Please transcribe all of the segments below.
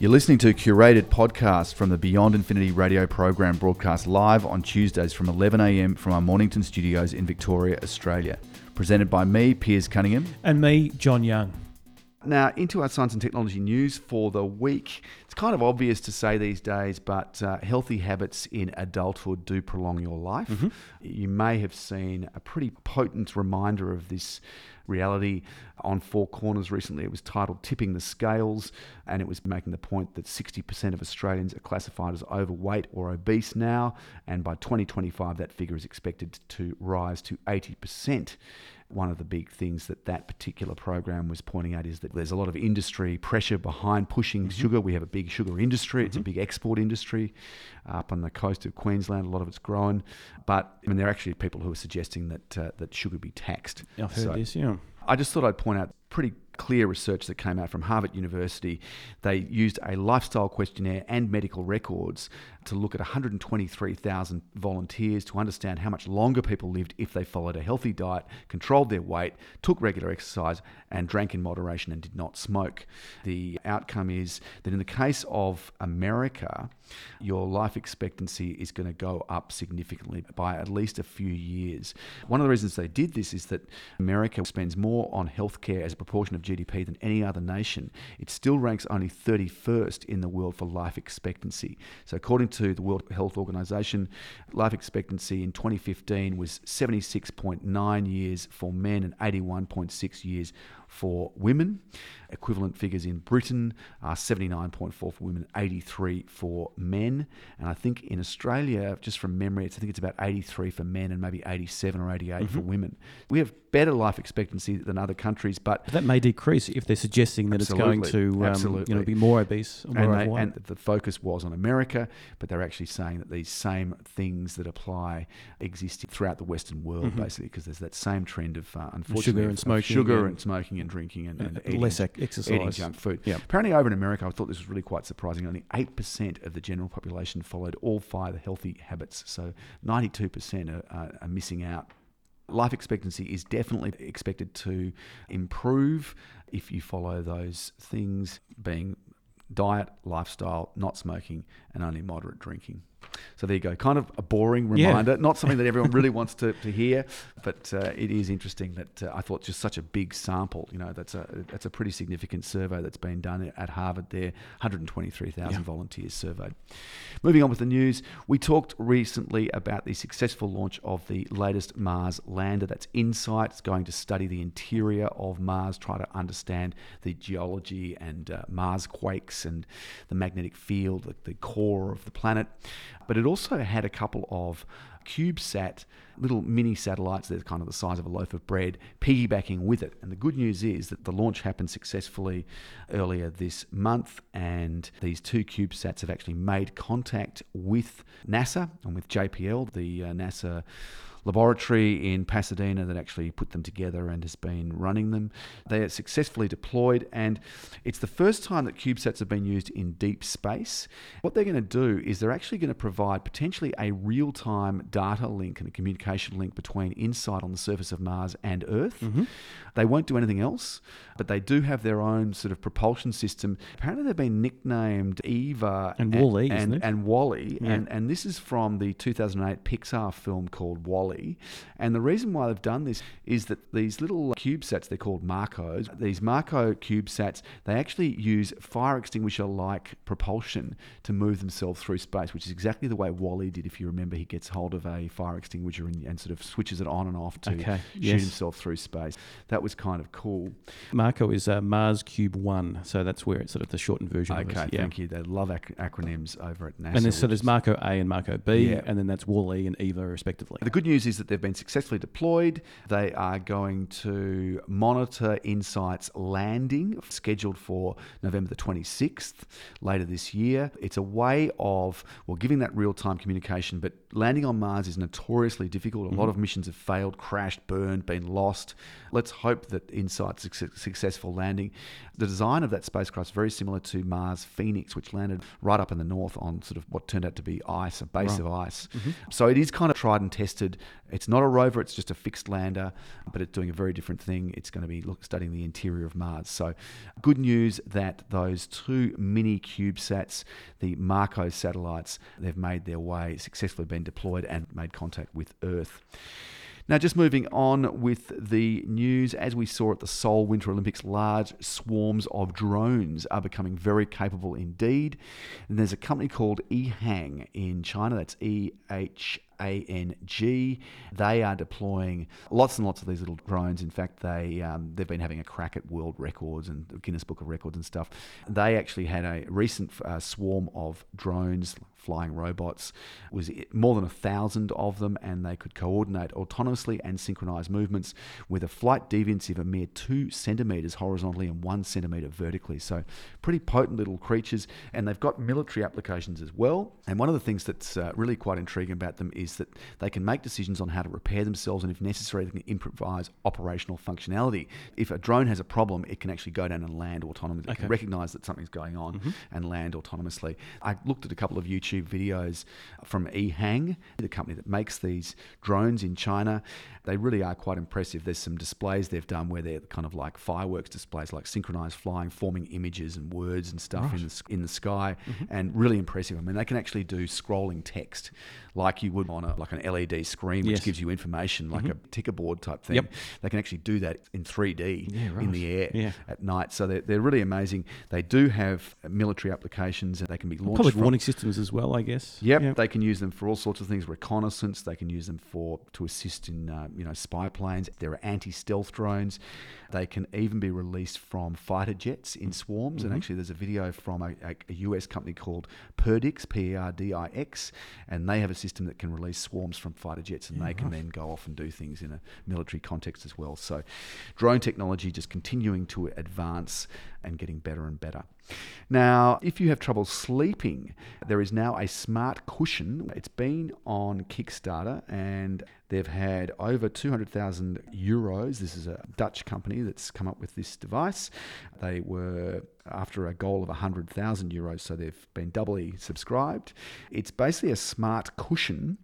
You're listening to a curated podcast from the Beyond Infinity radio program broadcast live on Tuesdays from 11am from our Mornington studios in Victoria, Australia. Presented by me, Piers Cunningham. And me, John Young. Now, into our science and technology news for the week. It's kind of obvious to say these days, but uh, healthy habits in adulthood do prolong your life. Mm-hmm. You may have seen a pretty potent reminder of this reality on Four Corners recently. It was titled Tipping the Scales, and it was making the point that 60% of Australians are classified as overweight or obese now, and by 2025, that figure is expected to rise to 80% one of the big things that that particular program was pointing out is that there's a lot of industry pressure behind pushing mm-hmm. sugar. We have a big sugar industry. Mm-hmm. It's a mm-hmm. big export industry up on the coast of Queensland. A lot of it's grown, but I mean, there are actually people who are suggesting that uh, that sugar be taxed. I've heard so this. Yeah, I just thought I'd point out pretty clear research that came out from Harvard University. They used a lifestyle questionnaire and medical records to look at 123,000 volunteers to understand how much longer people lived if they followed a healthy diet, controlled their weight, took regular exercise, and drank in moderation and did not smoke. The outcome is that in the case of America, your life expectancy is going to go up significantly by at least a few years. One of the reasons they did this is that America spends more on healthcare as a proportion of GDP than any other nation. It still ranks only 31st in the world for life expectancy. So, according to the World Health Organization, life expectancy in 2015 was 76.9 years for men and 81.6 years for women. Equivalent figures in Britain are 79.4 for women, 83 for men. And I think in Australia, just from memory, it's, I think it's about 83 for men and maybe 87 or 88 mm-hmm. for women. We have better life expectancy than other countries, but, but that may decrease if they're suggesting that it's going to um, you know be more obese or more and, they, and the focus was on America, but they're actually saying that these same things that apply exist throughout the Western world, mm-hmm. basically, because there's that same trend of uh, unfortunately sugar and smoking, sugar and, and smoking and drinking and, and eating, less exercise, eating junk food. Yep. Apparently, over in America, I thought this was really quite surprising. Only eight percent of the general population followed all five healthy habits, so ninety-two percent are, are missing out life expectancy is definitely expected to improve if you follow those things being diet, lifestyle, not smoking, and only moderate drinking. So there you go. Kind of a boring reminder, yeah. not something that everyone really wants to, to hear, but uh, it is interesting that uh, I thought just such a big sample. You know, that's a that's a pretty significant survey that's been done at Harvard. There, 123,000 yeah. volunteers surveyed. Moving on with the news, we talked recently about the successful launch of the latest Mars lander. That's InSight. It's going to study the interior of Mars, try to understand the geology and uh, Mars quakes and the magnetic field, the, the core of the planet but it also had a couple of CubeSat little mini satellites that are kind of the size of a loaf of bread piggybacking with it. And the good news is that the launch happened successfully earlier this month, and these two CubeSats have actually made contact with NASA and with JPL, the uh, NASA laboratory in Pasadena that actually put them together and has been running them. They are successfully deployed, and it's the first time that CubeSats have been used in deep space. What they're going to do is they're actually going to provide potentially a real time data link and a communication link between InSight on the surface of Mars and Earth. Mm-hmm. They won't do anything else, but they do have their own sort of propulsion system. Apparently, they've been nicknamed Eva and, and WALL-E, and, and WALL-E, yeah. and, and this is from the 2008 Pixar film called And the reason why they've done this is that these little CubeSats, they're called Marcos, these Marco CubeSats, they actually use fire extinguisher like propulsion to move themselves through space, which is exactly the way WALL-E did. If you remember, he gets hold of a fire extinguisher and, and sort of switches it on and off to okay. shoot yes. himself through space. That was kind of cool. Marco is uh, Mars Cube 1, so that's where it's sort of the shortened version okay, of it. thank you. They love ac- acronyms over at NASA. And there's, so there's Marco A and Marco B, yeah. and then that's WALL-E and EVA, respectively. The good news news is that they've been successfully deployed. They are going to monitor InSight's landing, scheduled for November the 26th later this year. It's a way of, well, giving that real time communication, but landing on Mars is notoriously difficult. A mm-hmm. lot of missions have failed, crashed, burned, been lost. Let's hope that InSight's successful landing. The design of that spacecraft is very similar to Mars Phoenix, which landed right up in the north on sort of what turned out to be ice, a base right. of ice. Mm-hmm. So it is kind of tried and tested. It's not a rover; it's just a fixed lander, but it's doing a very different thing. It's going to be look, studying the interior of Mars. So, good news that those two mini CubeSats, the MARCO satellites, they've made their way successfully been deployed and made contact with Earth. Now, just moving on with the news, as we saw at the Seoul Winter Olympics, large swarms of drones are becoming very capable indeed. And there's a company called EHang in China, that's E H ANG. They are deploying lots and lots of these little drones. In fact, they um, they've been having a crack at world records and Guinness Book of Records and stuff. They actually had a recent uh, swarm of drones, flying robots. It was more than a thousand of them, and they could coordinate autonomously and synchronize movements with a flight deviance of a mere two centimeters horizontally and one centimeter vertically. So, pretty potent little creatures, and they've got military applications as well. And one of the things that's uh, really quite intriguing about them is that they can make decisions on how to repair themselves, and if necessary, they can improvise operational functionality. If a drone has a problem, it can actually go down and land autonomously. Okay. It can recognize that something's going on mm-hmm. and land autonomously. I looked at a couple of YouTube videos from EHang, the company that makes these drones in China. They really are quite impressive. There's some displays they've done where they're kind of like fireworks displays, like synchronized flying, forming images and words and stuff right. in the in the sky, mm-hmm. and really impressive. I mean, they can actually do scrolling text like you would on a like an LED screen, which yes. gives you information like mm-hmm. a ticker board type thing. Yep. They can actually do that in 3D yeah, right. in the air yeah. at night. So they're, they're really amazing. They do have military applications and they can be launched. Public from, warning systems as well, I guess. Yep, yep, They can use them for all sorts of things, reconnaissance. They can use them for to assist in uh, you know spy planes. There are anti-stealth drones. They can even be released from fighter jets in swarms. Mm-hmm. And actually, there's a video from a, a, a US company called Perdix, P E R D I X, and they have a system that can release swarms from fighter jets, and yeah, they can right. then go off and do things in a military context as well. So, drone technology just continuing to advance and getting better and better. Now, if you have trouble sleeping, there is now a smart cushion. It's been on Kickstarter and they've had over 200,000 euros. This is a Dutch company that's come up with this device. They were after a goal of 100,000 euros, so they've been doubly subscribed. It's basically a smart cushion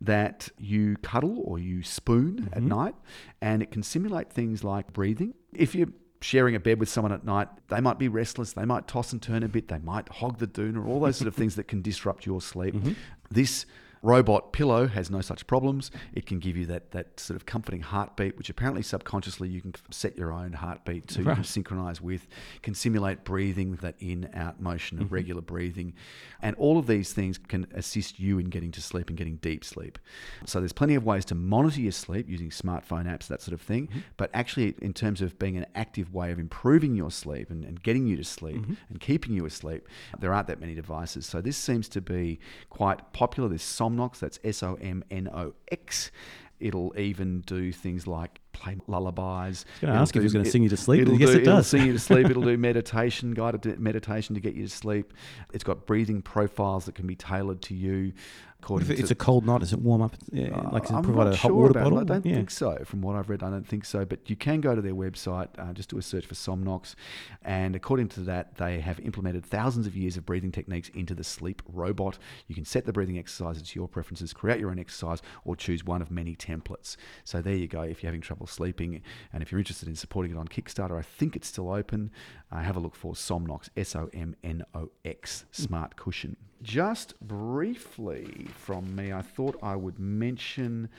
that you cuddle or you spoon mm-hmm. at night, and it can simulate things like breathing. If you sharing a bed with someone at night, they might be restless, they might toss and turn a bit, they might hog the doona, all those sort of things that can disrupt your sleep. Mm-hmm. This Robot Pillow has no such problems. It can give you that that sort of comforting heartbeat, which apparently subconsciously you can set your own heartbeat to right. synchronize with. Can simulate breathing, that in-out motion of mm-hmm. regular breathing, and all of these things can assist you in getting to sleep and getting deep sleep. So there's plenty of ways to monitor your sleep using smartphone apps, that sort of thing. Mm-hmm. But actually, in terms of being an active way of improving your sleep and, and getting you to sleep mm-hmm. and keeping you asleep, there aren't that many devices. So this seems to be quite popular. This Somnox. That's S O M N O X. It'll even do things like play lullabies. I was going to ask do, if it's going to sing you to sleep. It'll yes, do, it does. sing you to sleep. It'll do meditation, guided meditation to get you to sleep. It's got breathing profiles that can be tailored to you. According if it's a cold night, does it warm up? Yeah, uh, like does it provide a hot water bottle? I don't yeah. think so. From what I've read, I don't think so. But you can go to their website, uh, just do a search for Somnox, and according to that, they have implemented thousands of years of breathing techniques into the sleep robot. You can set the breathing exercises to your preferences, create your own exercise, or choose one of many templates. So there you go. If you're having trouble sleeping, and if you're interested in supporting it on Kickstarter, I think it's still open. Uh, have a look for Somnox, S O M N O X, Smart Cushion. Just briefly from me, I thought I would mention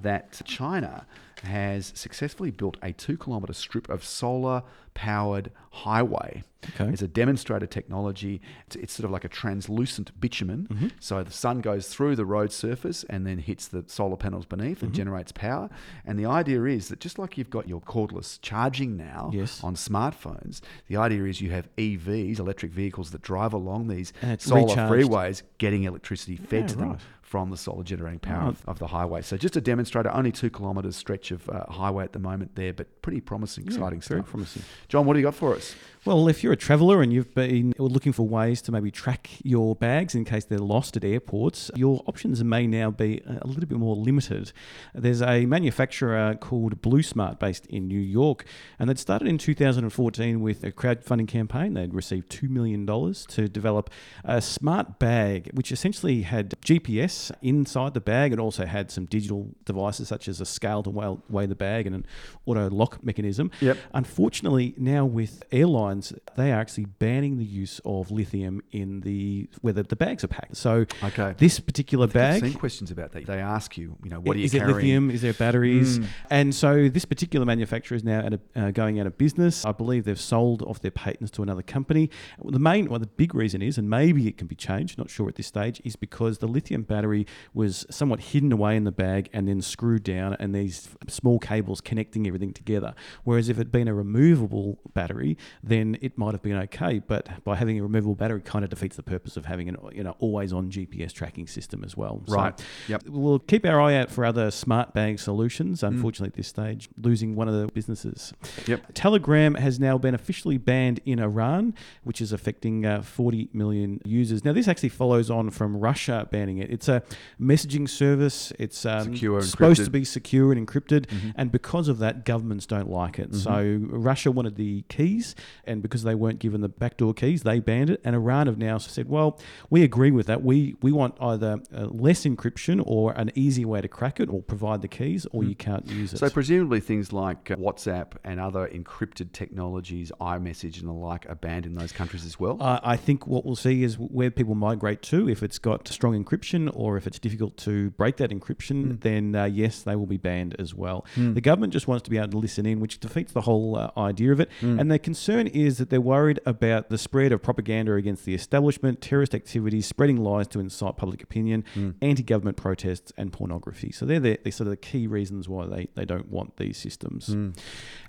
that China has successfully built a two kilometre strip of solar powered highway. Okay. It's a demonstrator technology. It's, it's, sort of like a translucent bitumen. Mm-hmm. So the sun goes through the road surface and then hits the solar panels beneath mm-hmm. and generates power. And the idea is that just like you've got your cordless charging now yes. on smartphones, the idea is you have EVs, electric vehicles that drive along these solar recharged. freeways, getting electricity fed yeah, to right. them from the solar generating power oh. of, of, the highway. So just a demonstrator, only two kilometres stretch of uh, highway at the moment there, but pretty promising, exciting yeah, very stuff. promising. John, what do you got for us? Well, if you're a traveller and you've been looking for ways to maybe track your bags in case they're lost at airports, your options may now be a little bit more limited. There's a manufacturer called Blue Smart based in New York, and they'd started in 2014 with a crowdfunding campaign. They'd received $2 million to develop a smart bag, which essentially had GPS inside the bag It also had some digital devices such as a scale to weigh the bag and an auto lock mechanism. Yep. Unfortunately, now with airlines, they are actually banning the use of lithium in the whether the bags are packed. So okay. this particular bag. I've seen questions about that. They ask you, you know, what are you is carrying? it lithium? Is there batteries? Mm. And so this particular manufacturer is now a, uh, going out of business. I believe they've sold off their patents to another company. The main, well, the big reason is, and maybe it can be changed, not sure at this stage, is because the lithium battery was somewhat hidden away in the bag and then screwed down, and these small cables connecting everything together. Whereas if it had been a removable battery, then it might have been okay, but by having a removable battery, kind of defeats the purpose of having an you know always on GPS tracking system as well. Right. So yep. We'll keep our eye out for other smart bag solutions. Mm. Unfortunately, mm. at this stage, losing one of the businesses. Yep. Telegram has now been officially banned in Iran, which is affecting uh, 40 million users. Now, this actually follows on from Russia banning it. It's a messaging service. It's um, secure, supposed encrypted. to be secure and encrypted, mm-hmm. and because of that, governments don't like it. Mm-hmm. So Russia wanted the keys, and because they weren't given the backdoor keys. They banned it, and Iran have now said, "Well, we agree with that. We we want either uh, less encryption or an easy way to crack it, or provide the keys, or mm. you can't use it." So presumably things like uh, WhatsApp and other encrypted technologies, iMessage and the like, are banned in those countries as well. Uh, I think what we'll see is where people migrate to. If it's got strong encryption, or if it's difficult to break that encryption, mm. then uh, yes, they will be banned as well. Mm. The government just wants to be able to listen in, which defeats the whole uh, idea of it. Mm. And their concern is that they're worried about the spread of propaganda against the establishment, terrorist activities, spreading lies to incite public opinion, mm. anti-government protests, and pornography. So they're the, they're sort of the key reasons why they, they don't want these systems. Mm.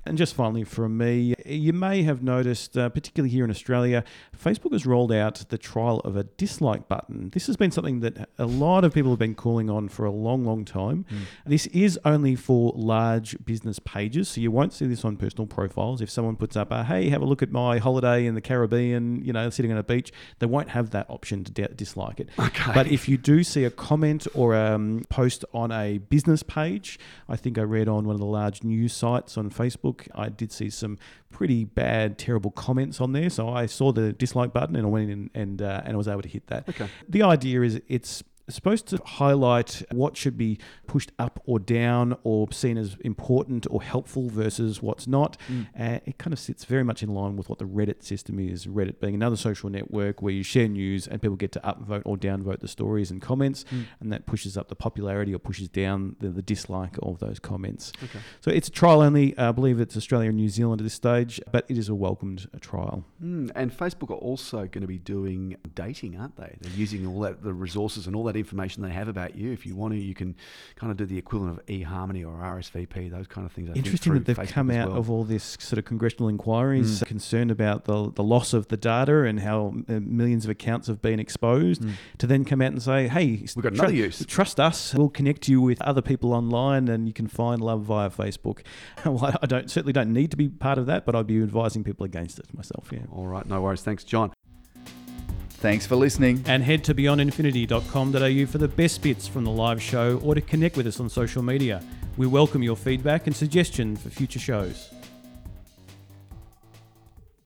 And just finally, from me, you may have noticed, uh, particularly here in Australia, Facebook has rolled out the trial of a dislike button. This has been something that a lot of people have been calling on for a long, long time. Mm. This is only for large business pages, so you won't see this on personal profiles. If someone puts up, a, "Hey, have a look at my holiday in the Caribbean," you know, sitting on a beach, they won't have that option to dislike it. Okay. But if you do see a comment or a um, post on a business page, I think I read on one of the large news sites on Facebook I did see some pretty bad, terrible comments on there. So I saw the dislike button and I went in and and, uh, and I was able to hit that. Okay. The idea is it's supposed to highlight what should be pushed up or down or seen as important or helpful versus what's not. Mm. Uh, it kind of sits very much in line with what the Reddit system is. Reddit being another social network where you share news and people get to upvote or downvote the stories and comments, mm. and that pushes up the popularity or pushes down the, the dislike of those comments. Okay. So it's a trial only. I believe it's Australia and New Zealand at this stage, but it is a welcomed trial. Mm. And Facebook are also going to be doing dating, aren't they? They're using all that the resources and all that information they have about you. If you want to, you can kind of do the equivalent of eHarmony or RSVP, those kind of things. I Interesting that they've Facebook come out well. of all this sort of congressional inquiries mm. concerned about the, the loss of the data and how uh, millions of accounts have been exposed mm. to then come out and say, hey, we've got another use. Trust us. We'll connect you with other people online and you can find love via Facebook. well, I don't certainly don't need to be part of that, but I'd be advising people against it myself. Yeah. All right. No worries. Thanks, John. Thanks for listening. And head to beyondinfinity.com.au for the best bits from the live show or to connect with us on social media. We welcome your feedback and suggestion for future shows.